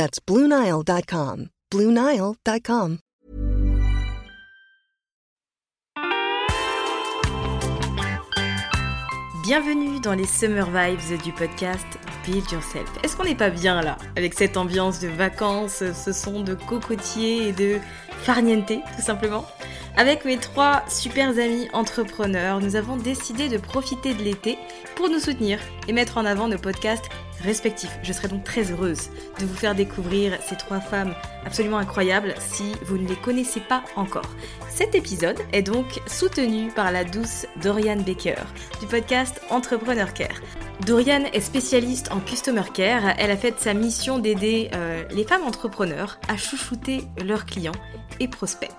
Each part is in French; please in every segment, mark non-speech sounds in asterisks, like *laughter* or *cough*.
That's BlueNile.com. BlueNile.com. Bienvenue dans les Summer Vibes du podcast Build Yourself. Est-ce qu'on n'est pas bien là avec cette ambiance de vacances, ce son de cocotier et de farniente tout simplement? Avec mes trois super amis entrepreneurs, nous avons décidé de profiter de l'été pour nous soutenir et mettre en avant nos podcasts respectifs. Je serai donc très heureuse de vous faire découvrir ces trois femmes absolument incroyables si vous ne les connaissez pas encore. Cet épisode est donc soutenu par la douce Dorian Baker du podcast Entrepreneur Care. Dorian est spécialiste en Customer Care. Elle a fait sa mission d'aider euh, les femmes entrepreneurs à chouchouter leurs clients et prospects.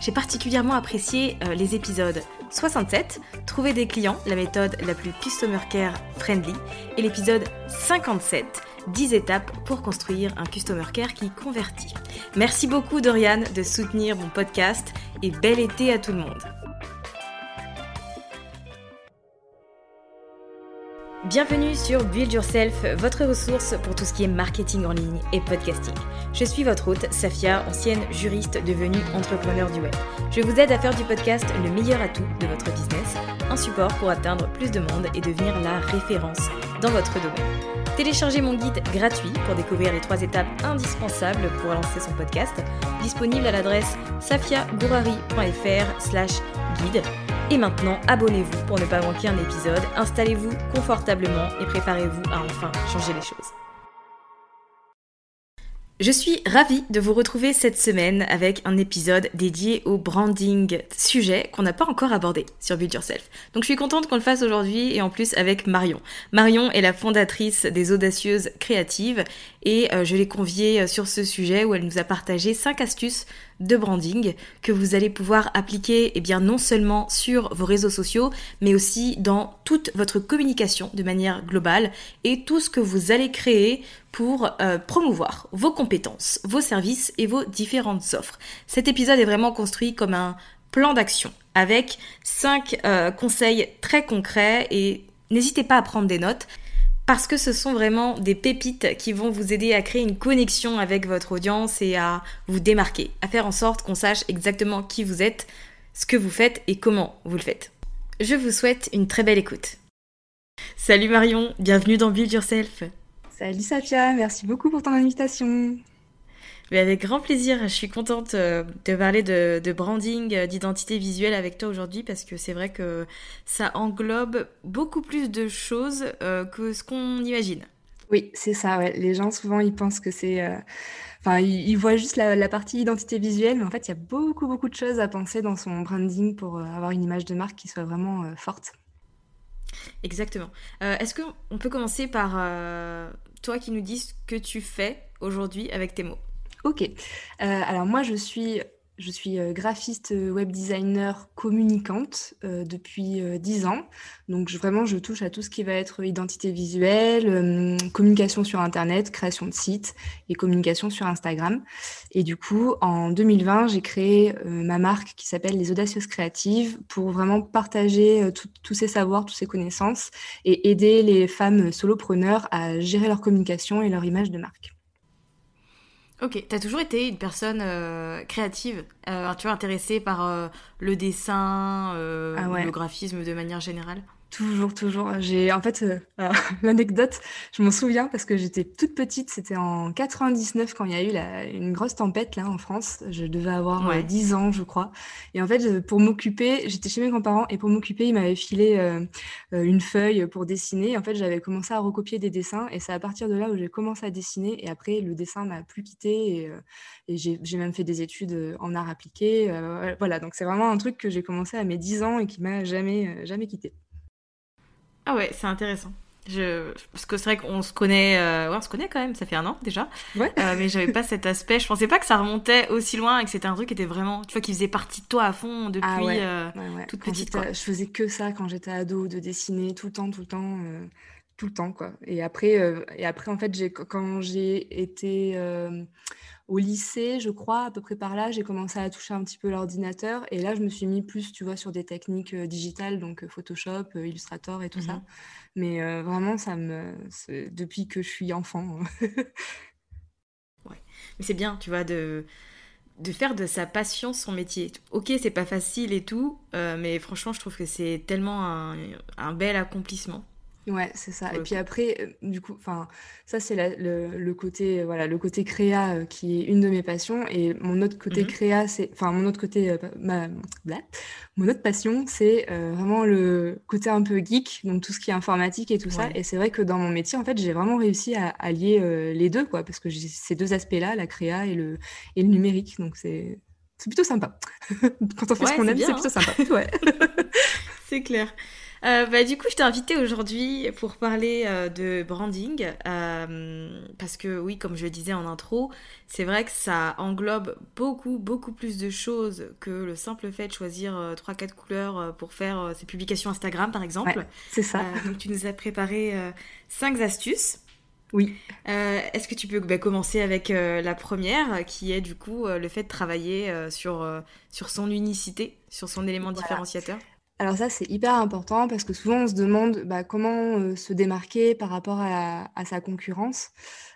J'ai particulièrement apprécié euh, les épisodes 67, Trouver des clients, la méthode la plus customer care friendly, et l'épisode 57, 10 étapes pour construire un customer care qui convertit. Merci beaucoup Dorian de soutenir mon podcast et bel été à tout le monde. Bienvenue sur Build Yourself, votre ressource pour tout ce qui est marketing en ligne et podcasting. Je suis votre hôte, Safia, ancienne juriste devenue entrepreneur du web. Je vous aide à faire du podcast le meilleur atout de votre business, un support pour atteindre plus de monde et devenir la référence dans votre domaine. Téléchargez mon guide gratuit pour découvrir les trois étapes indispensables pour lancer son podcast, disponible à l'adresse safiagourari.fr slash guide. Et maintenant, abonnez-vous pour ne pas manquer un épisode, installez-vous confortablement et préparez-vous à enfin changer les choses. Je suis ravie de vous retrouver cette semaine avec un épisode dédié au branding, sujet qu'on n'a pas encore abordé sur Build Yourself. Donc je suis contente qu'on le fasse aujourd'hui et en plus avec Marion. Marion est la fondatrice des Audacieuses Créatives et euh, je l'ai conviée sur ce sujet où elle nous a partagé 5 astuces de branding que vous allez pouvoir appliquer eh bien non seulement sur vos réseaux sociaux mais aussi dans toute votre communication de manière globale et tout ce que vous allez créer pour euh, promouvoir vos compétences, vos services et vos différentes offres. Cet épisode est vraiment construit comme un plan d'action avec 5 euh, conseils très concrets et n'hésitez pas à prendre des notes parce que ce sont vraiment des pépites qui vont vous aider à créer une connexion avec votre audience et à vous démarquer, à faire en sorte qu'on sache exactement qui vous êtes, ce que vous faites et comment vous le faites. Je vous souhaite une très belle écoute. Salut Marion, bienvenue dans Build Yourself. Salut Safia, merci beaucoup pour ton invitation. Mais avec grand plaisir, je suis contente euh, de parler de, branding, euh, d'identité visuelle avec toi aujourd'hui parce que c'est vrai que ça englobe beaucoup plus de choses euh, que ce qu'on imagine. Oui, c'est ça. Ouais. Les gens souvent ils pensent que c'est, enfin ils, voient juste la, partie identité visuelle, mais en fait il y a beaucoup beaucoup de choses à penser dans son branding pour avoir une image de marque qui soit vraiment forte. Exactement. Est-ce qu'on peut commencer par toi qui nous dis ce que tu fais aujourd'hui avec tes mots? Ok. Euh, alors moi, je suis je suis graphiste web designer communicante depuis 10 ans. Donc vraiment, je touche à tout ce qui va être identité visuelle, communication sur Internet, création de sites et communication sur Instagram. Et du coup, en 2020, j'ai créé ma marque qui s'appelle Les Audacieuses Créatives pour vraiment partager tous ces savoirs, toutes ces connaissances et aider les femmes solopreneurs à gérer leur communication et leur image de marque. Ok, t'as toujours été une personne euh, créative, euh, tu vois, intéressée par euh, le dessin, ah le graphisme de manière générale? Toujours, toujours. J'ai en fait euh, *laughs* l'anecdote, je m'en souviens parce que j'étais toute petite, c'était en 99 quand il y a eu la, une grosse tempête là en France. Je devais avoir 10 ans, je crois. Et en fait, pour m'occuper, j'étais chez mes grands-parents et pour m'occuper, ils m'avaient filé euh, euh, une feuille pour dessiner. En fait, j'avais commencé à recopier des dessins et c'est à partir de là où j'ai commencé à dessiner. Et après, le dessin m'a plus quitté et, et j'ai même fait des études en art appliqué. voilà, donc c'est vraiment un truc que j'ai commencé à mes 10 ans et qui m'a jamais, jamais quitté. Ah ouais, c'est intéressant. Je... Parce que c'est vrai qu'on se connaît, euh, ouais, on se connaît quand même, ça fait un an déjà. Ouais. Euh, mais j'avais pas cet aspect, je pensais pas que ça remontait aussi loin et que c'était un truc qui était vraiment, tu vois, qui faisait partie de toi à fond depuis ah euh, toute petite. Je faisais que ça quand j'étais ado, de dessiner tout le temps, tout le temps, tout le temps, quoi. Et après, et après en fait, quand j'ai été au lycée, je crois, à peu près par là, j'ai commencé à toucher un petit peu l'ordinateur. Et là, je me suis mis plus, tu vois, sur des techniques euh, digitales, donc euh, Photoshop, euh, Illustrator et tout ça. Mmh Mais vraiment, ça me, depuis que je suis enfant. *laughs* ouais. Mais c'est bien, tu vois, de de faire de sa passion son métier. Ok, c'est pas facile et tout, mais franchement, je trouve que c'est tellement un, un bel accomplissement. Ouais, c'est ça. Et puis après, euh, du coup, enfin, ça c'est le, le côté, euh, voilà, le côté créa euh, qui est une de mes passions. Et mon autre côté mmh créa, c'est, enfin, mon autre côté, ma, mon autre passion, c'est vraiment le côté un peu geek, donc tout ce qui est informatique et tout ça. Et c'est vrai que dans mon métier, en fait, j'ai vraiment réussi à, allier les deux, quoi, parce que j'ai ces deux aspects-là, la créa et le, et le numérique. Donc c'est, c'est plutôt sympa. *laughs* Quand on fait ce qu'on aime, c'est plutôt sympa. *laughs* Ouais. c'est clair. Euh, bah, du coup, je t'ai invité aujourd'hui pour parler euh, de branding. Euh, parce que, oui, comme je le disais en intro, c'est vrai que ça englobe beaucoup, beaucoup plus de choses que le simple fait de choisir 3-4 couleurs pour faire ses publications Instagram, par exemple. c'est ça. donc, tu nous as préparé 5 astuces. Oui. Est-ce que tu peux bah, commencer avec la première, qui est du coup le fait de travailler sur, sur son unicité, sur son élément différenciateur? Alors ça, c'est hyper important parce que souvent on se demande bah, comment euh, se démarquer par rapport à, sa concurrence.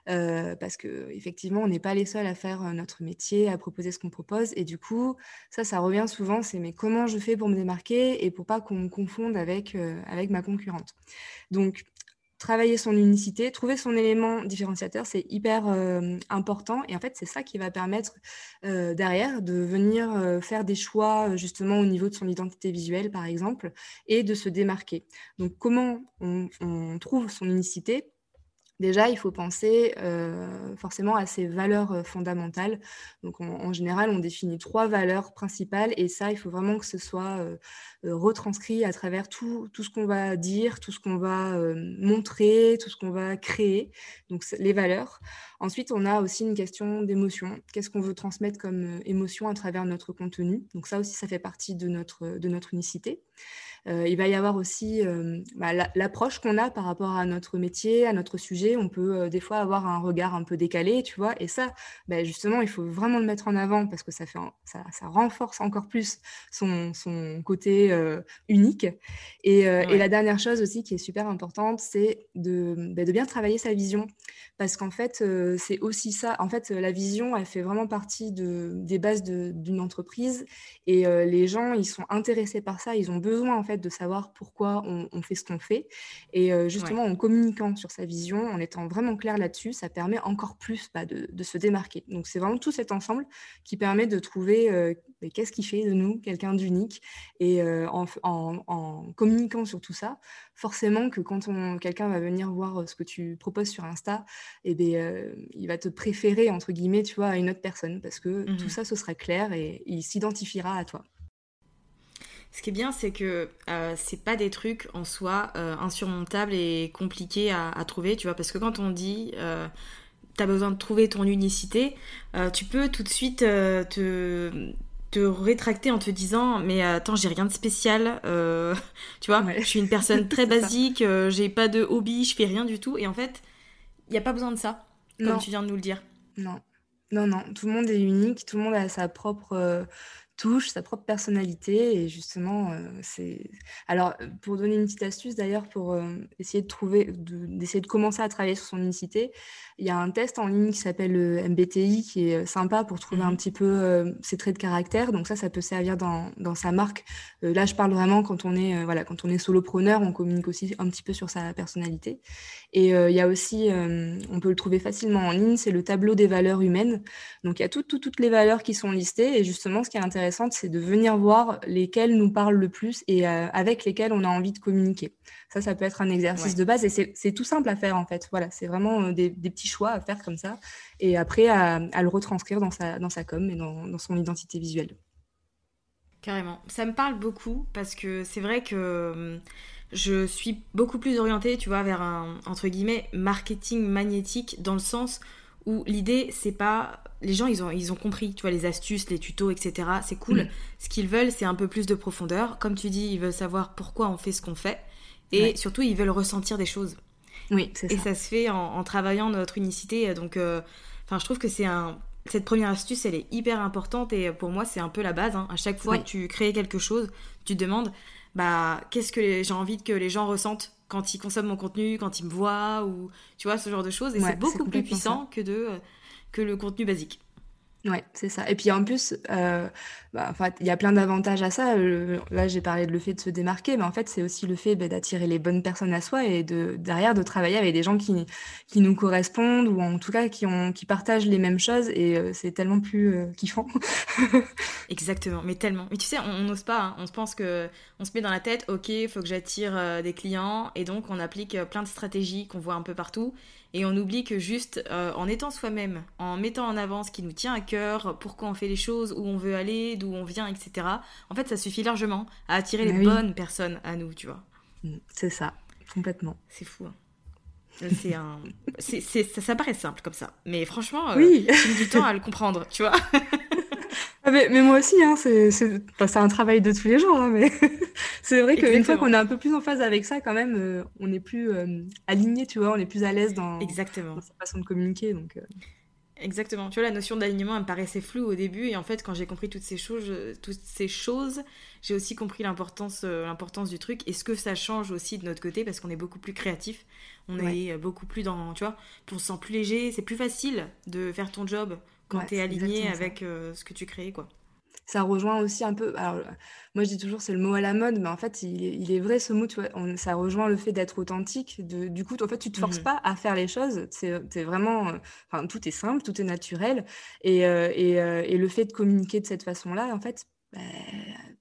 Euh, parce que effectivement, on n'est pas les seuls à faire euh, notre métier, à proposer ce qu'on propose. Et du coup, ça, ça revient souvent, c'est mais comment je fais pour me démarquer et pour pas qu'on me confonde avec, avec ma concurrente? Donc, travailler son unicité, trouver son élément différenciateur, c'est hyper euh, important. Et en fait, c'est ça qui va permettre euh, derrière de venir euh, faire des choix justement au niveau de son identité visuelle, par exemple, et de se démarquer. Donc, comment on trouve son unicité? Déjà, il faut penser euh, forcément à ses valeurs euh, fondamentales. Donc, en général, on définit trois valeurs principales et ça, il faut vraiment que ce soit euh, retranscrit à travers tout, ce qu'on va dire, tout ce qu'on va montrer, tout ce qu'on va créer. Donc, les valeurs. Ensuite, on a aussi une question d'émotion. Qu'est-ce qu'on veut transmettre comme émotion à travers notre contenu? Donc, ça aussi, ça fait partie de notre, de notre unicité. Euh, il va y avoir aussi euh, bah, l'approche qu'on a par rapport à notre métier, à notre sujet. On peut euh, des fois avoir un regard un peu décalé, tu vois. Et ça, bah, justement, il faut vraiment le mettre en avant parce que ça, fait, ça, renforce encore plus son, côté unique. Et, la dernière chose aussi qui est super importante, c'est de, bah, de, bien travailler sa vision. Parce qu'en fait, c'est aussi ça. En fait, la vision, elle fait vraiment partie de, des bases d'une entreprise. Et les gens, ils sont intéressés par ça. Ils ont besoin, en fait, de savoir pourquoi on, fait ce qu'on fait. Et euh, justement, en communiquant sur sa vision, en étant vraiment clair là-dessus, ça permet encore plus bah, de, se démarquer. Donc, c'est vraiment tout cet ensemble qui permet de trouver euh, qu'est-ce qui fait de nous quelqu'un d'unique? Et euh, en, communiquant sur tout ça, forcément que quand quelqu'un va venir voir ce que tu proposes sur Insta, et eh bien, il va te préférer, entre guillemets, tu vois, à une autre personne parce que tout mmh ça, ce sera clair et il s'identifiera à toi. Ce qui est bien, c'est que euh, c'est pas des trucs en soi euh, insurmontables et compliqués à, trouver, tu vois, parce que quand on dit euh, t'as besoin de trouver ton unicité, tu peux tout de suite te te rétracter en te disant mais attends j'ai rien de spécial *laughs* tu vois je suis une personne *laughs* très basique j'ai pas de hobby je fais rien du tout et en fait il n'y a pas besoin de ça comme tu viens de nous le dire. Non. Non non. Tout le monde est unique tout le monde a sa propre touche, sa propre personnalité. Et justement, euh, c'est. Alors, pour donner une petite astuce d'ailleurs, pour euh, essayer de trouver, d'essayer de, commencer à travailler sur son unicité, il y a un test en ligne qui s'appelle le MBTI qui est sympa pour trouver un mmh petit peu euh, ses traits de caractère. Donc, ça, ça peut servir dans, dans sa marque. là, je parle vraiment quand on est, voilà, quand on est solopreneur, on communique aussi un petit peu sur sa personnalité. Et il y a aussi, on peut le trouver facilement en ligne, c'est le tableau des valeurs humaines. Donc, il y a toutes, les valeurs qui sont listées. Et justement, ce qui est intéressant, c'est de venir voir lesquels nous parlent le plus et euh, avec lesquels on a envie de communiquer. Ça, ça peut être un exercice de base et c'est tout simple à faire en fait. Voilà, c'est vraiment euh, des, petits choix à faire comme ça et après à, le retranscrire dans sa, dans sa com et dans, son identité visuelle. Carrément. Ça me parle beaucoup parce que c'est vrai que hum, je suis beaucoup plus orientée, tu vois, vers un, entre guillemets, marketing magnétique dans le sens où l'idée, c'est pas les gens, ils ont, ils ont compris, tu vois, les astuces, les tutos, etc. C'est cool. Mm. Ce qu'ils veulent, c'est un peu plus de profondeur. Comme tu dis, ils veulent savoir pourquoi on fait ce qu'on fait. Et surtout, ils veulent ressentir des choses. Oui, c'est ça. Et ça se fait en, travaillant notre unicité. Donc, euh, enfin, je trouve que c'est un... Cette première astuce, elle est hyper importante et pour moi, c'est un peu la base. Hein. À chaque fois que tu crées quelque chose, tu te demandes, bah, qu'est-ce que j'ai envie que les gens ressentent quand ils consomment mon contenu, quand ils me voient, ou tu vois, ce genre de choses. Et c'est beaucoup plus puissant que de que le contenu basique. Ouais, c'est ça. Et puis en plus, euh, bah, il y a plein d'avantages à ça. là, j'ai parlé de le fait de se démarquer, mais en fait, c'est aussi le fait bah, d'attirer les bonnes personnes à soi et de derrière de travailler avec des gens qui, nous correspondent ou en tout cas qui partagent les mêmes choses et euh, c'est tellement plus euh, kiffant. *laughs* Exactement, mais tellement. Mais tu sais, on n'ose pas. Hein. On se pense que on se met dans la tête, ok, il faut que j'attire des clients et donc on applique plein de stratégies qu'on voit un peu partout et on oublie que juste euh, en étant soi-même, en mettant en avant ce qui nous tient à cœur, pourquoi on fait les choses, où on veut aller, d'où on vient, etc. En fait, ça suffit largement à attirer les bonnes personnes à nous, tu vois. Mm, c'est ça, complètement. C'est fou. Hein. C'est un, c'est, ça, ça, paraît simple comme ça, mais franchement, euh, oui. j'ai du temps à le comprendre, tu vois. *laughs* Ah, mais, moi aussi, hein, c'est un travail de tous les jours, hein, mais *laughs* c'est vrai qu'une fois qu'on est un peu plus en phase avec ça, quand même, euh, on est plus euh, aligné, tu vois, on est plus à l'aise dans, Exactement. sa façon de communiquer. Donc, euh. Exactement. Tu vois, la notion d'alignement, elle me paraissait floue au début, et en fait, quand j'ai compris toutes ces choses, toutes ces choses, j'ai aussi compris l'importance, l'importance du truc et ce que ça change aussi de notre côté, parce qu'on est beaucoup plus créatif, on est beaucoup plus dans, tu vois, on se sent plus léger, c'est plus facile de faire ton job quand tu es aligné avec euh, ce que tu crées, quoi. Ça rejoint aussi un peu. Alors, moi, je dis toujours c'est le mot à la mode, mais en fait, il est, vrai ce mot. Tu vois, ça rejoint le fait d'être authentique. De, du coup, en fait, tu te forces mmh pas à faire les choses. C'est vraiment. Euh, enfin, tout est simple, tout est naturel. Et, euh, et, et, le fait de communiquer de cette façon-là, en fait, bah,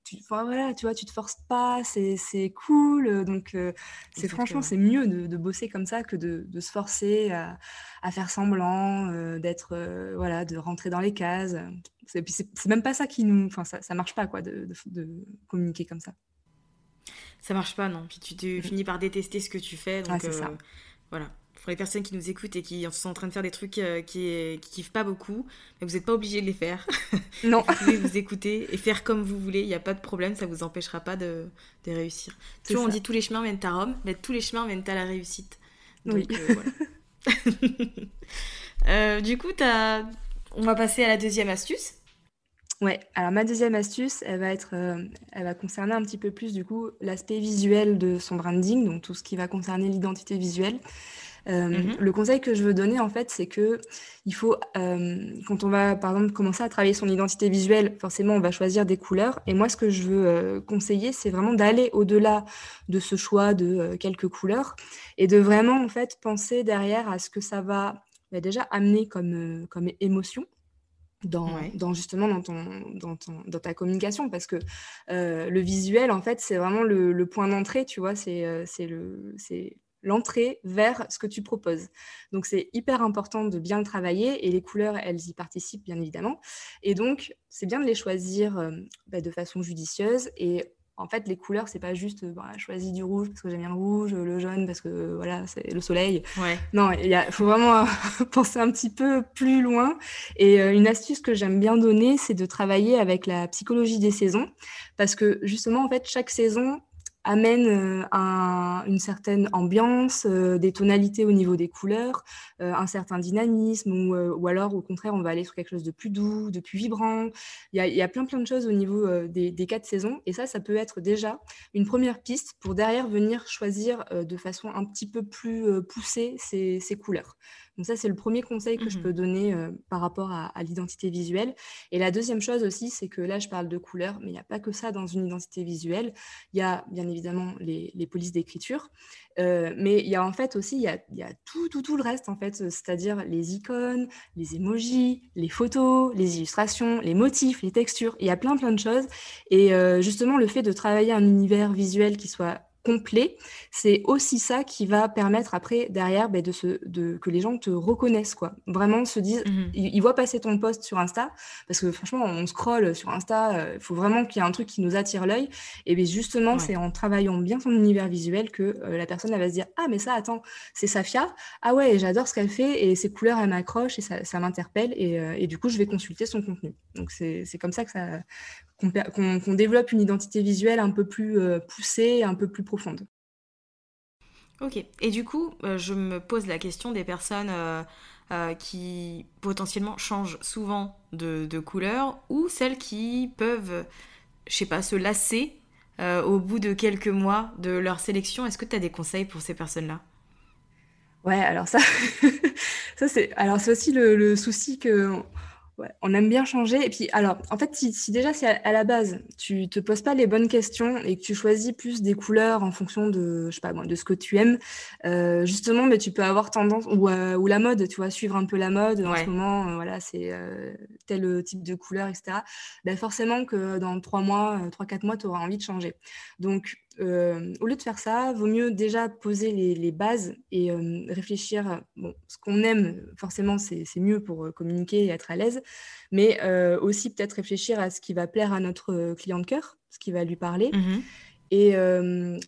tu, voilà, tu vois, tu te forces pas, c'est cool. Euh, donc, euh, c'est franchement, c'est mieux de, bosser comme ça que de, se forcer à, faire semblant, euh, d'être, voilà, de rentrer dans les cases. C'est même pas ça qui nous, enfin, ça, ça marche pas, quoi, de, communiquer comme ça. Ça marche pas, non. Puis tu, mmh. finis par détester ce que tu fais. Donc, ça. voilà pour les personnes qui nous écoutent et qui sont en train de faire des trucs euh, qui, qui kiffent pas beaucoup, mais vous n'êtes pas obligé de les faire. *laughs* Non. *laughs* vous pouvez vous écouter et faire comme vous voulez, il n'y a pas de problème, ça vous empêchera pas de, de réussir. Tu vois, on dit tous les chemins mènent à Rome, mais tous les chemins mènent à la réussite. Donc, oui. Euh, voilà. *laughs* Euh, du coup, as... on va passer à la deuxième astuce. Ouais, alors ma deuxième astuce, elle va être, elle va concerner un petit peu plus du coup l'aspect visuel de son branding, donc tout ce qui va concerner l'identité visuelle. Euh, mmh le conseil que je veux donner, en fait, c'est que il faut, euh, quand on va, par exemple, commencer à travailler son identité visuelle, forcément, on va choisir des couleurs. Et moi, ce que je veux euh, conseiller, c'est vraiment d'aller au-delà de ce choix de quelques couleurs et de vraiment, en fait, penser derrière à ce que ça va bah, déjà amener comme, comme émotion. Dans, dans, justement dans, ton, dans, ton, dans, ta communication parce que le visuel en fait c'est vraiment le, le point d'entrée tu vois c'est le c'est l'entrée vers ce que tu proposes. Donc c'est hyper important de bien le travailler et les couleurs, elles y participent bien évidemment. Et donc c'est bien de les choisir euh, bah, de façon judicieuse et en fait, les couleurs, c'est pas juste bah, choisis du rouge parce que j'aime bien le rouge, le jaune parce que voilà, c'est le soleil. Ouais. Non, il faut vraiment *laughs* penser un petit peu plus loin. Et une astuce que j'aime bien donner, c'est de travailler avec la psychologie des saisons parce que justement, en fait, chaque saison amène euh, une certaine ambiance, euh, des tonalités au niveau des couleurs, euh, un certain dynamisme, ou, alors au contraire, on va aller sur quelque chose de plus doux, de plus vibrant. Il y a, plein plein de choses au niveau des, quatre saisons, et ça, ça peut être déjà une première piste pour derrière venir choisir de façon un petit peu plus poussée ces couleurs. Donc ça, c'est le premier conseil que je mmh peux donner euh, par rapport à, l'identité visuelle. Et la deuxième chose aussi, c'est que là, je parle de couleurs, mais il n'y a pas que ça dans une identité visuelle. Il y a bien évidemment les, polices d'écriture, euh, mais il y a en fait aussi, il y a, tout, tout, tout le reste, en fait, c'est-à-dire les icônes, les emojis, les photos, les illustrations, les motifs, les textures. Il y a plein, plein de choses. Et euh, justement, le fait de travailler un univers visuel qui soit complet, c'est aussi ça qui va permettre après, derrière, ben, de, se, de que les gens te reconnaissent, quoi. Vraiment se disent, mmh ils, voient passer ton post sur Insta, parce que franchement, on scrolle sur Insta, il euh, faut vraiment qu'il y ait un truc qui nous attire l'œil. Et bien justement, c'est en travaillant bien son univers visuel que euh, la personne elle va se dire, ah mais ça, attends, c'est Safia, ah ouais, j'adore ce qu'elle fait, et ses couleurs, elles m'accrochent, et ça, ça m'interpelle, et, euh, et, du coup, je vais consulter son contenu. Donc c'est comme ça que ça qu'on développe une identité visuelle un peu plus euh, poussée, un peu plus profonde. Ok. Et du coup, euh, je me pose la question des personnes euh, qui potentiellement changent souvent de, couleur ou celles qui peuvent, je sais pas, se lasser au bout de quelques mois de leur sélection. Est-ce que tu as des conseils pour ces personnes-là? Ouais, alors ça, *laughs* ça c'est, alors c'est aussi le, le souci que on aime bien changer. Et puis, alors, en fait, si, déjà, c'est à, la base, tu te poses pas les bonnes questions et que tu choisis plus des couleurs en fonction de, je sais pas, de ce que tu aimes, euh, justement, mais tu peux avoir tendance, ou, euh, ou, la mode, tu vois, suivre un peu la mode. En ce moment, euh, voilà, c'est tel type de couleur, etc. Ben, forcément que dans trois mois, trois, quatre mois, tu auras envie de changer. Donc, euh, au lieu de faire ça, vaut mieux déjà poser les, bases et euh, réfléchir. Bon, ce qu'on aime, forcément, c'est mieux pour euh, communiquer et être à l'aise, mais aussi peut-être réfléchir à ce qui va plaire à notre client de cœur, ce qui va lui parler. Mmh et,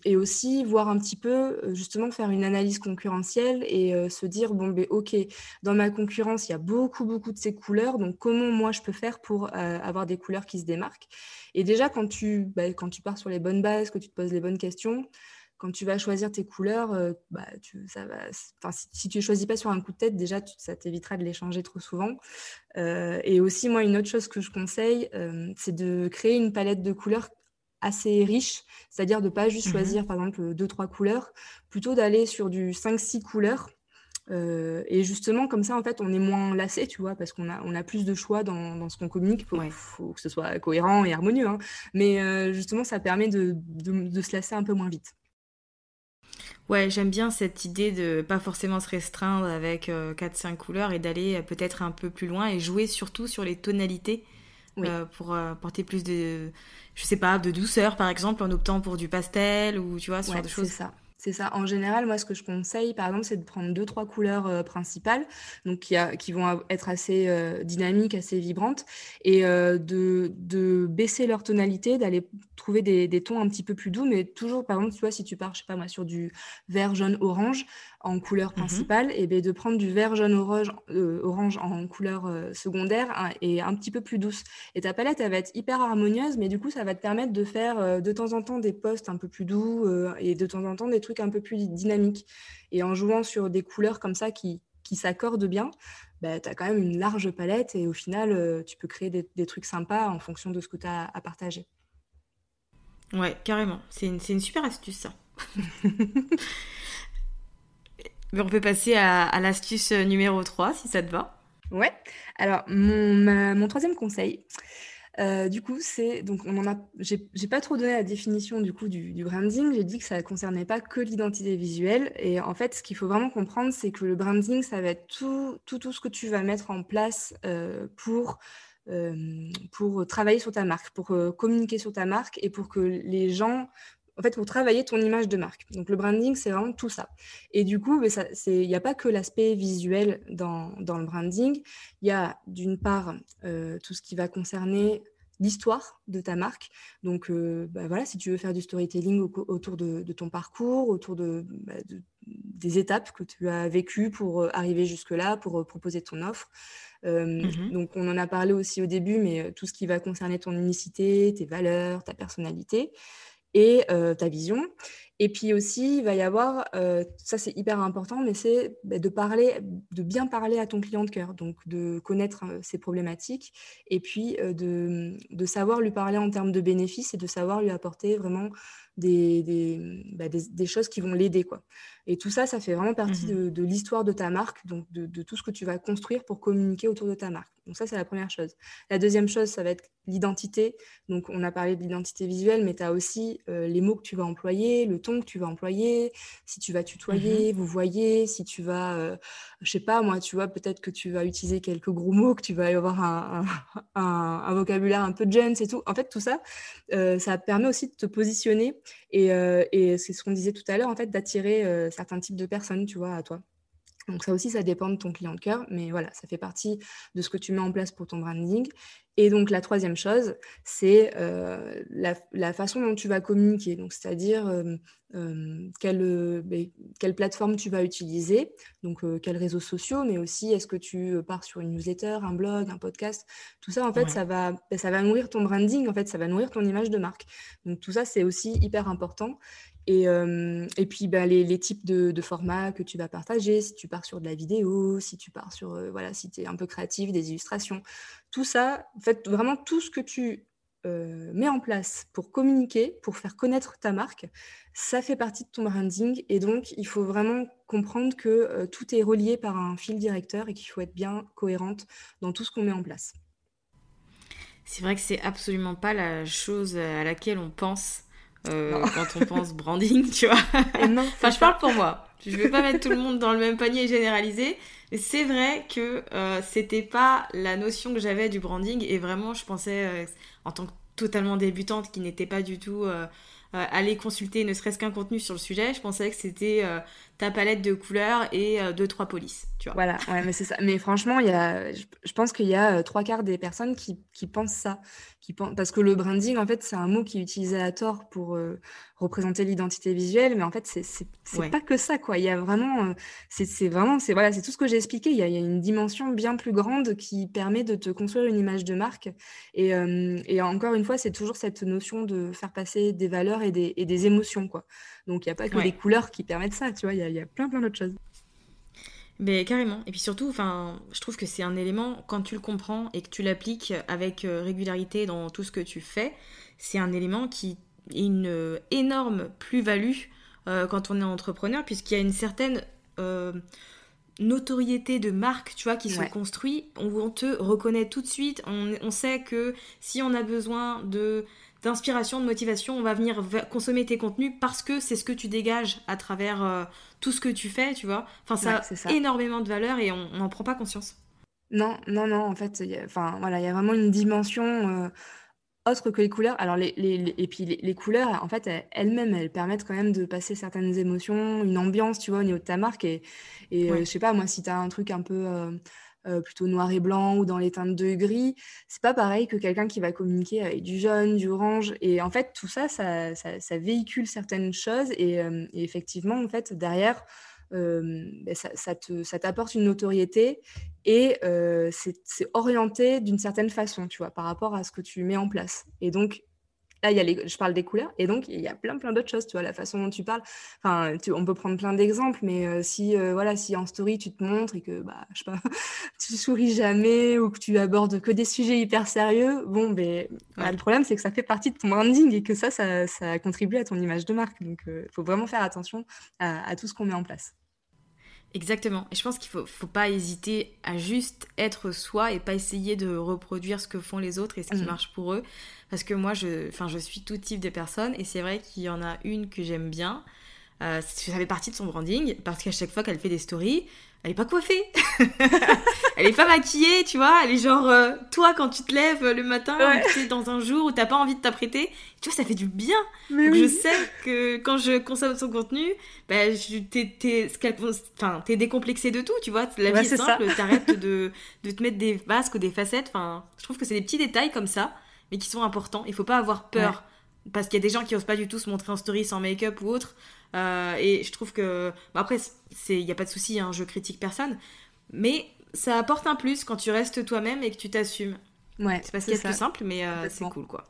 et, aussi voir un petit peu, justement, faire une analyse concurrentielle et se dire, bon, ben, ok, dans ma concurrence, il y a beaucoup, beaucoup de ces couleurs, donc comment moi je peux faire pour avoir des couleurs qui se démarquent? Et déjà, quand tu, bah, quand tu pars sur les bonnes bases, que tu te poses les bonnes questions, quand tu vas choisir tes couleurs, bah, tu, ça va, si, tu ne choisis pas sur un coup de tête, déjà, ça t'évitera de les changer trop souvent. et aussi, moi, une autre chose que je conseille, c'est de créer une palette de couleurs assez riche, c'est-à-dire de pas juste mmh choisir par exemple deux trois couleurs, plutôt d'aller sur du 5-6 couleurs. Euh, et justement, comme ça, en fait, on est moins lassé, tu vois, parce qu'on a, on a plus de choix dans, ce qu'on communique. Il faut, que ce soit cohérent et harmonieux. Hein. Mais euh, justement, ça permet de, de, se lasser un peu moins vite. Ouais, j'aime bien cette idée de pas forcément se restreindre avec 4-5 euh, couleurs et d'aller peut-être un peu plus loin et jouer surtout sur les tonalités pour porter plus de je sais pas, de douceur par exemple en optant pour du pastel ou tu vois ce genre de choses. C'est ça. C'est ça. En général, moi, ce que je conseille, par exemple, c'est de prendre deux, trois couleurs euh, principales, donc qui, a, qui, vont être assez euh, dynamiques, assez vibrantes, et euh, de, de, baisser leur tonalité, d'aller trouver des, des, tons un petit peu plus doux, mais toujours, par exemple, tu vois, si tu pars, je sais pas moi, sur du vert, jaune, orange, en couleur mmh principale, et bien de prendre du vert, jaune, orange, orange en couleur secondaire hein, et un petit peu plus douce. Et ta palette, elle va être hyper harmonieuse, mais du coup, ça va te permettre de faire de temps en temps des postes un peu plus doux et de temps en temps des trucs un peu plus dynamiques. Et en jouant sur des couleurs comme ça qui, qui s'accordent bien, bah, tu as quand même une large palette et au final, tu peux créer des, des, trucs sympas en fonction de ce que tu as à partager. Ouais, carrément. C'est une, une super astuce, ça. *laughs* Mais on peut passer à, l'astuce numéro 3, si ça te va. Ouais. Alors, mon, mon troisième conseil, euh, du coup, c'est donc on en a. J'ai pas trop donné la définition du coup du, branding. J'ai dit que ça ne concernait pas que l'identité visuelle. Et en fait, ce qu'il faut vraiment comprendre, c'est que le branding, ça va être tout, tout, tout ce que tu vas mettre en place euh, euh, pour travailler sur ta marque, pour communiquer sur ta marque et pour que les gens en fait, pour travailler ton image de marque. Donc, le branding, c'est vraiment tout ça. Et du coup, il n'y a pas que l'aspect visuel dans, le branding. Il y a d'une part euh, tout ce qui va concerner l'histoire de ta marque. Donc, bah, voilà, si tu veux faire du storytelling autour de, ton parcours, autour bah, de, des étapes que tu as vécues pour arriver jusque-là, pour proposer ton offre. Mmh donc, on en a parlé aussi au début, mais tout ce qui va concerner ton unicité, tes valeurs, ta personnalité et ta vision. Et puis aussi, il va y avoir, ça c'est hyper important, mais c'est bah, de parler, de bien parler à ton client de cœur, donc de connaître ses problématiques et puis de, de, savoir lui parler en termes de bénéfices et de savoir lui apporter vraiment des, des, bah, des, choses qui vont l'aider. quoi. Et tout ça, ça fait vraiment partie mmh de, l'histoire de ta marque, donc de, tout ce que tu vas construire pour communiquer autour de ta marque. Donc ça, c'est la première chose. La deuxième chose, ça va être l'identité. Donc on a parlé de l'identité visuelle, mais tu as aussi les mots que tu vas employer, le ton que tu vas employer, si tu vas tutoyer, mmh vous voyez, si tu vas, je sais pas, moi, tu vois, peut-être que tu vas utiliser quelques gros mots, que tu vas avoir *laughs* un, un, vocabulaire un peu jeune, c'est tout. En fait, tout ça, ça permet aussi de te positionner et, et c'est ce qu'on disait tout à l'heure, en fait, d'attirer certains types de personnes, tu vois, à toi. Donc ça aussi, ça dépend de ton client de cœur, mais voilà, ça fait partie de ce que tu mets en place pour ton branding. Et donc la troisième chose, c'est euh, la, façon dont tu vas communiquer. Donc c'est-à-dire euh, euh, quelle, ben, quelle, plateforme tu vas utiliser, donc quels réseaux sociaux, mais aussi est-ce que tu pars sur une newsletter, un blog, un podcast? Tout ça, en fait, ça va, ben, ça va nourrir ton branding. En fait, ça va nourrir ton image de marque. Donc tout ça, c'est aussi hyper important. Et, et puis, bah, les, types de, formats que tu vas partager, si tu pars sur de la vidéo, si tu pars sur, voilà, si tu es un peu créatif, des illustrations, tout ça, en fait, vraiment tout ce que tu mets en place pour communiquer, pour faire connaître ta marque, ça fait partie de ton branding. Et donc, il faut vraiment comprendre que tout est relié par un fil directeur et qu'il faut être bien cohérente dans tout ce qu'on met en place. C'est vrai que c'est absolument pas la chose à laquelle on pense euh, quand on pense branding, tu vois. enfin, je parle pour moi. Je vais pas mettre tout le monde dans le même panier et généraliser. Mais c'est vrai que euh, c'était pas la notion que j'avais du branding et vraiment, je pensais euh, en tant que totalement débutante qui n'était pas du tout euh, aller consulter ne serait-ce qu'un contenu sur le sujet, je pensais que c'était euh, ta palette de couleurs et euh, deux trois polices, tu vois. Voilà, ouais, mais c'est ça. Mais franchement, y a, je, pense qu'il y a trois quarts des personnes qui, qui pensent ça, qui pensent, parce que le branding, en fait, c'est un mot qui est utilisé à tort pour représenter l'identité visuelle, mais en fait, c'est c'est pas que ça, quoi. Il y a vraiment, c'est vraiment, c'est voilà, c'est tout ce que j'ai expliqué. Il y, a, il y, a, une dimension bien plus grande qui permet de te construire une image de marque. Et, et encore une fois, c'est toujours cette notion de faire passer des valeurs et des, et des émotions, quoi. Donc, il n'y a pas que les couleurs qui permettent ça, tu vois. Il y a, y a plein, plein d'autres choses. Mais carrément. Et puis surtout, enfin, je trouve que c'est un élément, quand tu le comprends et que tu l'appliques avec régularité dans tout ce que tu fais, c'est un élément qui une euh, énorme plus-value euh, quand on est entrepreneur, puisqu'il y a une certaine euh, notoriété de marque, tu vois, qui se construit. On, te reconnaît tout de suite. On, sait que si on a besoin de d'inspiration, de motivation, on va venir consommer tes contenus parce que c'est ce que tu dégages à travers tout ce que tu fais, tu vois. Enfin, ça a énormément de valeur et on n'en prend pas conscience. Non, non, non, en fait, enfin, voilà, il y a vraiment une dimension autre que les couleurs. Alors, les, les, et puis les, couleurs, en fait, elles-mêmes, elles, permettent quand même de passer certaines émotions, une ambiance, tu vois, au niveau de ta marque. Et, et euh, je sais pas, moi, si tu as un truc un peu euh, euh, plutôt noir et blanc ou dans les teintes de gris, c'est pas pareil que quelqu'un qui va communiquer avec du jaune, du orange. Et en fait, tout ça, ça, ça, véhicule certaines choses. Et, et, effectivement, en fait, derrière, ben, ça, ça t'apporte une notoriété et c'est orienté d'une certaine façon, tu vois, par rapport à ce que tu mets en place. Et donc, Là, il y a les, je parle des couleurs, et donc il y a plein, plein d'autres choses, tu vois, la façon dont tu parles. Enfin, on peut prendre plein d'exemples, mais si, voilà, si en story tu te montres et que, bah, je sais pas, *laughs* tu souris jamais ou que tu abordes que des sujets hyper sérieux, bon, ben, bah, le problème, c'est que ça fait partie de ton branding et que ça, ça, ça contribue à ton image de marque. Donc, il faut vraiment faire attention à tout ce qu'on met en place. Exactement. Et je pense qu'il faut, faut pas hésiter à juste être soi et pas essayer de reproduire ce que font les autres et ce qui mm. marche pour eux. Parce que moi, je, je suis tout type de personne et c'est vrai qu'il y en a une que j'aime bien. Euh, ça fait partie de son branding parce qu'à chaque fois qu'elle fait des stories, elle est pas coiffée, *laughs* elle est pas maquillée, tu vois, elle est genre euh, toi quand tu te lèves le matin, tu es dans un jour où t'as pas envie de t'apprêter, tu vois ça fait du bien. Donc je sais que quand je consomme son contenu, ben t'es t'es décomplexé de tout, tu vois, la vie est simple, t'arrêtes de de te mettre des masques ou des facettes, enfin je trouve que c'est des petits détails comme ça mais qui sont importants. Il faut pas avoir peur. Parce qu'il y a des gens qui osent pas du tout se montrer en story sans make-up ou autre. Euh, et je trouve que. après, il n'y a pas de souci, hein, je critique personne. Mais ça apporte un plus quand tu restes toi-même et que tu t'assumes. Ouais, c'est parce qu'il y a plus simple, mais euh, c'est cool, quoi.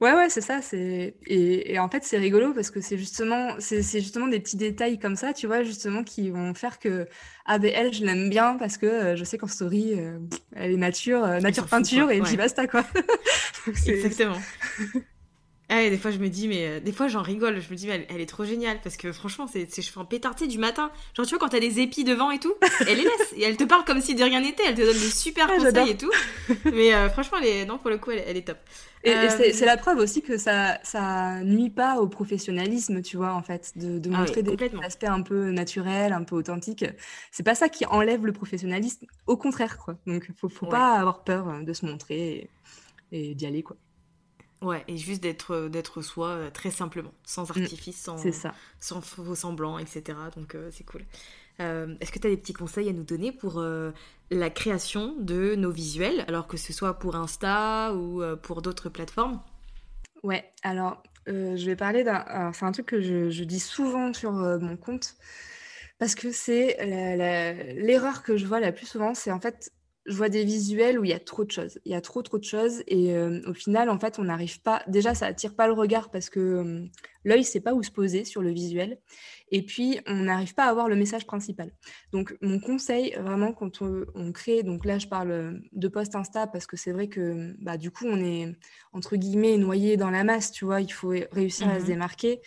Ouais, ouais, c'est ça. C'est et, et, en fait, c'est rigolo parce que c'est justement, c'est justement des petits détails comme ça, tu vois, justement, qui vont faire que ah ben elle, je l'aime bien parce que euh, je sais qu'en story, euh, elle est nature, nature peinture et puis basta quoi. *laughs* Exactement. *laughs* Ah, des fois, je me dis, mais euh, des fois, j'en rigole. Je me dis, mais elle, est trop géniale parce que franchement, c'est cheveux en pétarté du matin. Genre, tu vois, quand t'as des épis devant et tout, *laughs* elle les laisse et elle te parle comme si de rien n'était. Elle te donne des super ah, conseils et tout. Mais euh, franchement, elle est... non, pour le coup, elle, est top. Et, euh, c'est la preuve aussi que ça, ça nuit pas au professionnalisme, tu vois, en fait, de, de ah montrer des aspects un peu naturels, un peu authentiques. C'est pas ça qui enlève le professionnalisme, au contraire, quoi. Donc, faut, faut pas avoir peur de se montrer et, et d'y aller, quoi. Ouais, et juste d'être euh, d'être soi euh, très simplement, sans mm, artifice, sans, sans faux semblant, etc. Donc euh, c'est cool. Est-ce que tu as des petits conseils à nous donner pour la création de nos visuels, alors que ce soit pour Insta ou pour d'autres plateformes? Ouais, alors je vais parler d'un... C'est un truc que je, je dis souvent sur mon compte, parce que c'est l'erreur que je vois la plus souvent, c'est en fait je vois des visuels où il y a trop de choses. Il y a trop, trop de choses. Et euh, au final, en fait, on n'arrive pas. Déjà, ça attire pas le regard parce que euh, l'œil ne sait pas où se poser sur le visuel. Et puis, on n'arrive pas à avoir le message principal. Donc, mon conseil, vraiment, quand on, crée, donc là, je parle de post Insta parce que c'est vrai que bah, du coup, on est, entre guillemets, noyé dans la masse, tu vois. Il faut réussir à se mmh démarquer.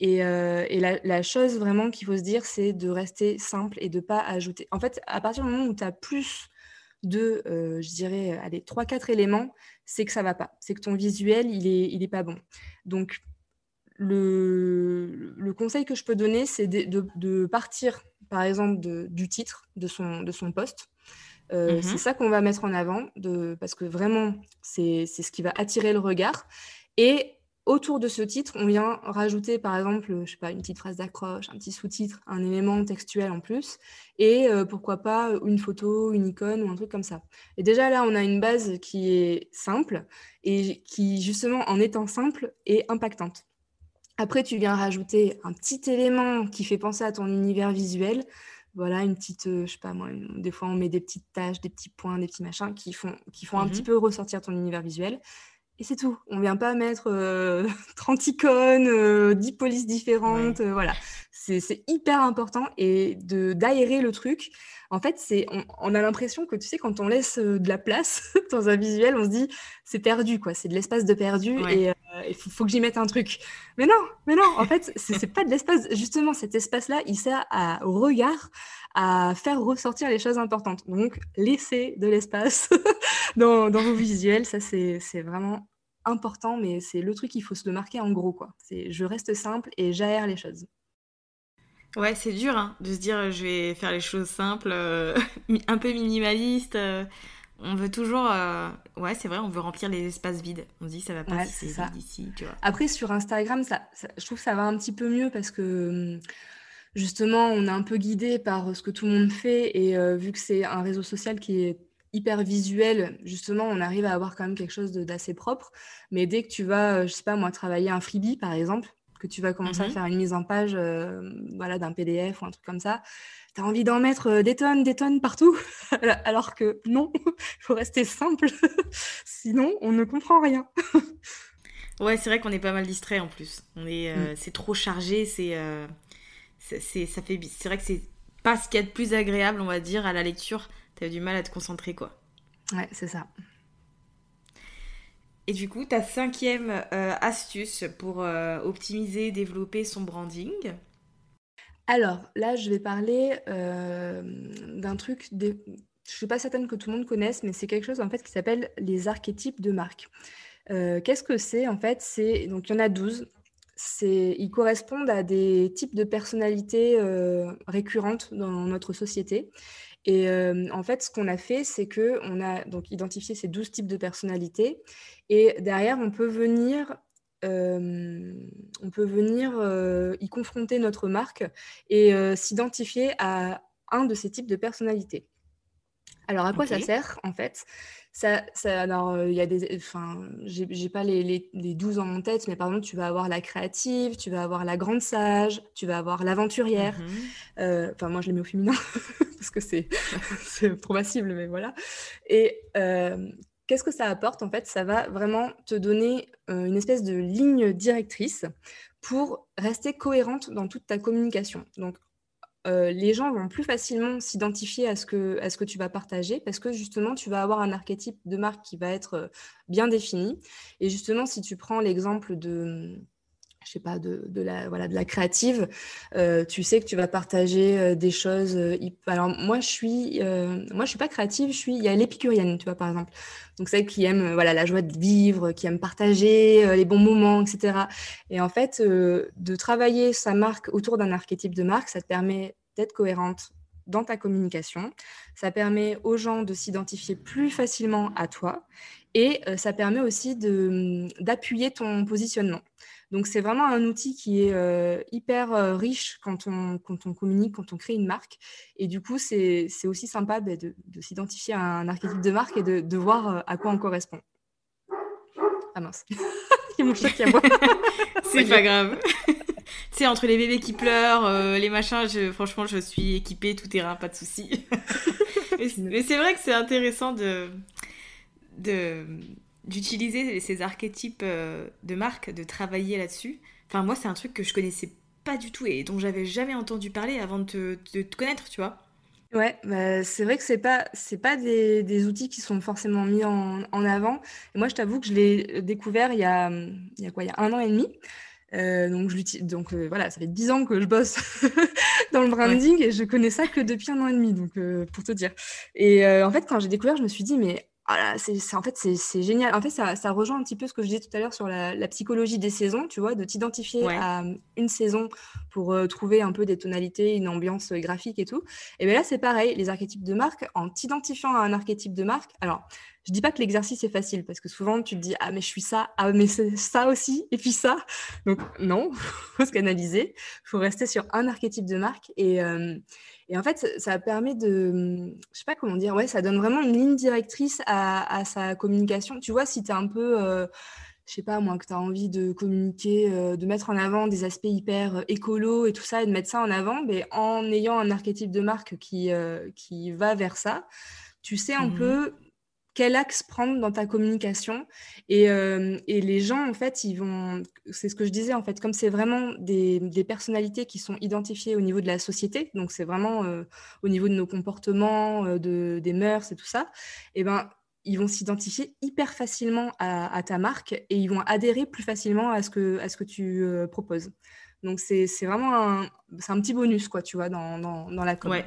Et, euh, et la, la, chose vraiment qu'il faut se dire, c'est de rester simple et de pas ajouter. En fait, à partir du moment où tu as plus de, euh, je dirais, allez, 3-4 éléments, c'est que ça va pas. C'est que ton visuel, il est, il est pas bon. Donc, le, le conseil que je peux donner, c'est de, de, partir, par exemple, de, du titre de son, de son poste. Euh, mmh c'est ça qu'on va mettre en avant, de, parce que vraiment, c'est ce qui va attirer le regard. Et autour de ce titre, on vient rajouter par exemple, je sais pas, une petite phrase d'accroche, un petit sous-titre, un élément textuel en plus, et euh, pourquoi pas une photo, une icône ou un truc comme ça. Et déjà là, on a une base qui est simple et qui justement, en étant simple, est impactante. Après, tu viens rajouter un petit élément qui fait penser à ton univers visuel. Voilà, une petite, euh, je sais pas moi, des fois on met des petites taches, des petits points, des petits machins qui font, qui font un petit mmh peu ressortir ton univers visuel. Et c'est tout. On vient pas mettre 30 euh, *laughs* icônes, 10 euh, polices différentes. Euh, voilà. C'est hyper important et d'aérer le truc. En fait, c'est on, a l'impression que, tu sais, quand on laisse de la place *laughs* dans un visuel, on se dit c'est perdu, quoi. C'est de l'espace de perdu et il faut, que j'y mette un truc. Mais non, mais non, en fait, c'est pas de l'espace. Justement, cet espace-là, il sert à, au regard à faire ressortir les choses importantes. Donc, laissez de l'espace *laughs* dans, vos visuels. Ça, c'est vraiment important, mais c'est le truc qu'il faut se le marquer en gros, quoi. C'est je reste simple et j'aère les choses. Ouais, c'est dur hein, de se dire je vais faire les choses simples, euh, *laughs* un peu minimaliste. Euh. On veut toujours, euh, ouais, c'est vrai, on veut remplir les espaces vides. On se dit ça va pas si c'est vide ici, tu vois. Après sur Instagram, ça, je trouve que ça va un petit peu mieux parce que hum, justement, on est un peu guidé par ce que tout le monde fait et vu que c'est un réseau social qui est hyper visuel, justement, on arrive à avoir quand même quelque chose d'assez propre. Mais dès que tu vas, euh, je sais pas moi, travailler un freebie, par exemple, que tu vas commencer à mmh faire une mise en page euh, voilà, d'un PDF ou un truc comme ça, tu as envie d'en mettre euh, des tonnes, des tonnes partout? *laughs* Alors que non, il *laughs* faut rester simple. *laughs* Sinon, on ne comprend rien. ouais, c'est vrai qu'on est pas mal distrait en plus. On est, mmh. C'est trop chargé, c'est... c'est ça fait c'est vrai que c'est pas ce qu'il y a de plus agréable on va dire à la lecture t'as du mal à te concentrer, quoi. Ouais, c'est ça. Et du coup, ta cinquième euh, astuce pour euh, optimiser, développer son branding Alors, là, je vais parler euh, d'un truc, je ne suis pas certaine que tout le monde connaisse, mais c'est quelque chose en fait qui s'appelle les archétypes de marque. Qu'est-ce que c'est en fait? C'est donc il y en a 12. Ils correspondent à des types de personnalités récurrentes dans notre société. Et en fait, ce qu'on a fait, c'est qu'on a donc identifié ces 12 types de personnalités. Et derrière, on peut venir, on peut venir y confronter notre marque et s'identifier à un de ces types de personnalités. Alors, à quoi ça sert, en fait? Ça, ça, alors, il y a des, enfin, j'ai pas les, les, les 12 en tête, mais par exemple, tu vas avoir la créative, tu vas avoir la grande sage, tu vas avoir l'aventurière. Mmh enfin, moi, je les mets au féminin *laughs* parce que c'est *laughs* trop massible, mais voilà. Et qu'est-ce que ça apporte En fait, ça va vraiment te donner une espèce de ligne directrice pour rester cohérente dans toute ta communication. Donc, euh, les gens vont plus facilement s'identifier à, ce que, à ce que tu vas partager parce que justement, tu vas avoir un archétype de marque qui va être euh, bien défini. Et justement, si tu prends l'exemple de je sais pas, de, la, voilà, de la créative, euh, tu sais que tu vas partager des choses. alors moi, je suis, moi, je suis pas créative. Je suis, il y a l'épicurienne, tu vois, par exemple. Donc celle qui aime, voilà, la joie de vivre, qui aime partager les bons moments, etc. Et en fait, de travailler sa marque autour d'un archétype de marque, ça te permet d'être cohérente dans ta communication. Ça permet aux gens de s'identifier plus facilement à toi et euh, ça permet aussi d'appuyer ton positionnement. Donc c'est vraiment un outil qui est euh, hyper euh, riche quand on, quand on communique, quand on crée une marque. Et du coup, c'est aussi sympa bah, de, s'identifier à un archétype de marque et de, de, voir à quoi on correspond. Ah mince, *laughs* il y a mon chat qui aboie. *laughs* c'est pas grave. *laughs* tu sais, entre les bébés qui pleurent, euh, les machins, je, franchement, je suis équipée, tout terrain, pas de souci. mais c'est vrai que c'est intéressant de, de d'utiliser ces archétypes euh, de marque, de travailler là-dessus. Enfin, moi, c'est un truc que je connaissais pas du tout et dont j'avais jamais entendu parler avant de te, connaître, tu vois. Ouais, bah, c'est vrai que c'est pas c'est pas des, des, outils qui sont forcément mis en, en avant. Et moi, je t'avoue que je l'ai découvert il y a il y a quoi, il y a un an et demi. Euh, donc, je donc euh, voilà, ça fait 10 ans que je bosse *laughs* dans le branding et je connais ça que depuis un an et demi, donc euh, pour te dire. Et en fait, quand j'ai découvert, je me suis dit, mais voilà, c'est, en fait, c'est, génial. En fait, ça, ça, rejoint un petit peu ce que je disais tout à l'heure sur la, la psychologie des saisons, tu vois, de t'identifier à une saison pour trouver un peu des tonalités, une ambiance graphique et tout. Et bien là, c'est pareil, les archétypes de marque, en t'identifiant à un archétype de marque, alors je dis pas que l'exercice est facile parce que souvent tu te dis ah mais je suis ça, ah mais c'est ça aussi et puis ça. Donc non, *laughs* faut se canaliser, faut rester sur un archétype de marque et, euh, et en fait ça, permet de, je sais pas comment dire, ouais ça donne vraiment une ligne directrice à, à sa communication. Tu vois si tu es un peu euh, je sais pas moi, que tu as envie de communiquer, euh, de mettre en avant des aspects hyper écolo et tout ça, et de mettre ça en avant, mais en ayant un archétype de marque qui, qui va vers ça, tu sais un mmh peu quel axe prendre dans ta communication. Et, euh, et, les gens, en fait, ils vont. C'est ce que je disais, en fait, comme c'est vraiment des, des, personnalités qui sont identifiées au niveau de la société, donc c'est vraiment euh, au niveau de nos comportements, euh, de, des mœurs et tout ça, et eh ben. Ils vont s'identifier hyper facilement à, ta marque et ils vont adhérer plus facilement à ce que, à ce que tu proposes. Donc, c'est vraiment un, un petit bonus, quoi, tu vois, dans, dans, la com.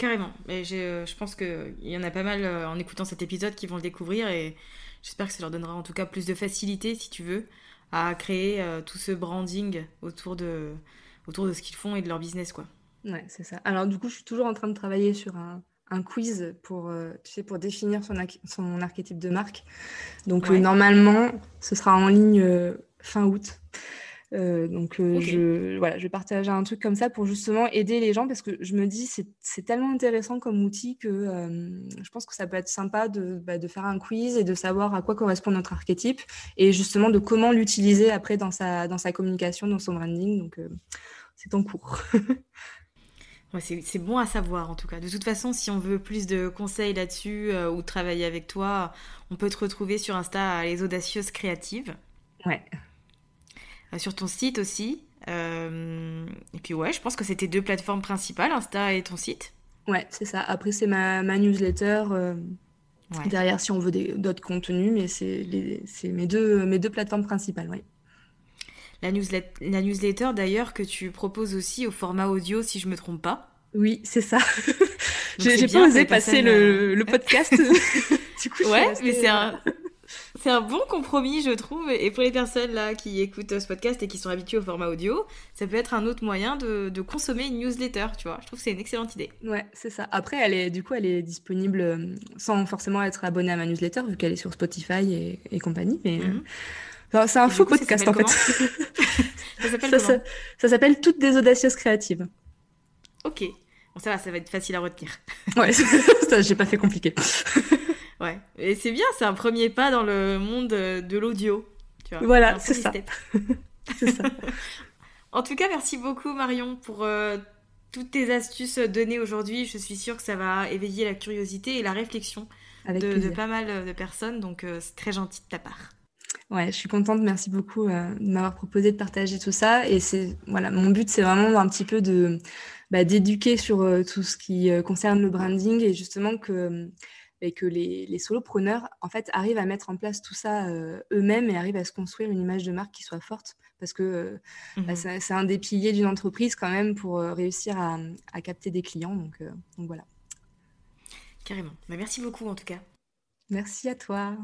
Carrément. Et euh, je pense qu'il y en a pas mal euh, en écoutant cet épisode qui vont le découvrir et j'espère que ça leur donnera en tout cas plus de facilité, si tu veux, à créer euh, tout ce branding autour de, autour de ce qu'ils font et de leur business, quoi. Ouais, c'est ça. Alors du coup, je suis toujours en train de travailler sur un, un quiz pour, tu sais, pour définir son, son archétype de marque. Donc normalement, ce sera en ligne fin août. Euh, donc, euh, je, voilà, je vais partager un truc comme ça pour justement aider les gens parce que je me dis c'est tellement intéressant comme outil que euh, je pense que ça peut être sympa de, bah, de, faire un quiz et de savoir à quoi correspond notre archétype et justement de comment l'utiliser après dans sa, dans sa communication, dans son branding. Donc, c'est en cours. *laughs* ouais, c'est bon à savoir en tout cas. De toute façon, si on veut plus de conseils là-dessus ou travailler avec toi, on peut te retrouver sur Insta Les Audacieuses Créatives. Ouais. Euh, sur ton site aussi. Euh, et puis ouais, je pense que c'était deux plateformes principales, Insta et ton site. Ouais, c'est ça. Après, c'est ma, ma, newsletter. Euh, derrière, si on veut d'autres contenus, mais c'est mes deux, mes deux plateformes principales, ouais. La, newsletter, la newsletter d'ailleurs que tu proposes aussi au format audio, si je me trompe pas. Oui, c'est ça. J'ai pas osé passer le, le, podcast. *laughs* du coup, ouais, mais c'est un, c'est un bon compromis, je trouve. Et pour les personnes là qui écoutent ce podcast et qui sont habituées au format audio, ça peut être un autre moyen de, consommer une newsletter, tu vois. Je trouve que c'est une excellente idée. Ouais, c'est ça. Après, elle est, du coup, elle est disponible euh, sans forcément être abonnée à ma newsletter, vu qu'elle est sur Spotify et, compagnie. Mais euh, mhm. c'est un faux podcast en fait. *laughs* ça s'appelle Ça s'appelle Toutes des audacieuses créatives. Ok. ça va, ça va être facile à retenir. ouais, *laughs* ça, j'ai pas fait compliqué. *laughs* ouais, et c'est bien, c'est un premier pas dans le monde de l'audio. Voilà, c'est ça. *laughs* c'est ça. *laughs* en tout cas, merci beaucoup Marion pour euh, toutes tes astuces données aujourd'hui. Je suis sûre que ça va éveiller la curiosité et la réflexion de, pas mal de personnes, donc euh, c'est très gentil de ta part. Ouais, je suis contente. Merci beaucoup euh, de m'avoir proposé de partager tout ça. Et c'est voilà, mon but, c'est vraiment un petit peu de bah, d'éduquer sur tout ce qui concerne le branding et justement que et que les, les solopreneurs en fait arrivent à mettre en place tout ça euh, eux-mêmes et arrivent à se construire une image de marque qui soit forte. Parce que euh, bah, mmh c'est un des piliers d'une entreprise quand même pour euh, réussir à, à, capter des clients. Donc, donc voilà. Carrément. Bah, merci beaucoup en tout cas. Merci à toi.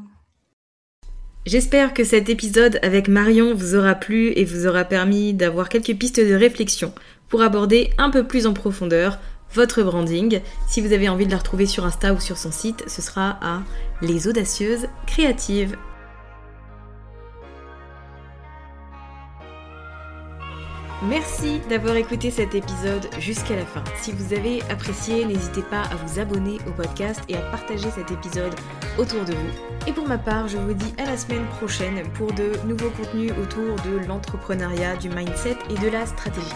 J'espère que cet épisode avec Marion vous aura plu et vous aura permis d'avoir quelques pistes de réflexion pour aborder un peu plus en profondeur votre branding. Si vous avez envie de la retrouver sur Insta ou sur son site, ce sera à Les Audacieuses Créatives. Merci d'avoir écouté cet épisode jusqu'à la fin. Si vous avez apprécié, n'hésitez pas à vous abonner au podcast et à partager cet épisode autour de vous. Et pour ma part, je vous dis à la semaine prochaine pour de nouveaux contenus autour de l'entrepreneuriat, du mindset et de la stratégie.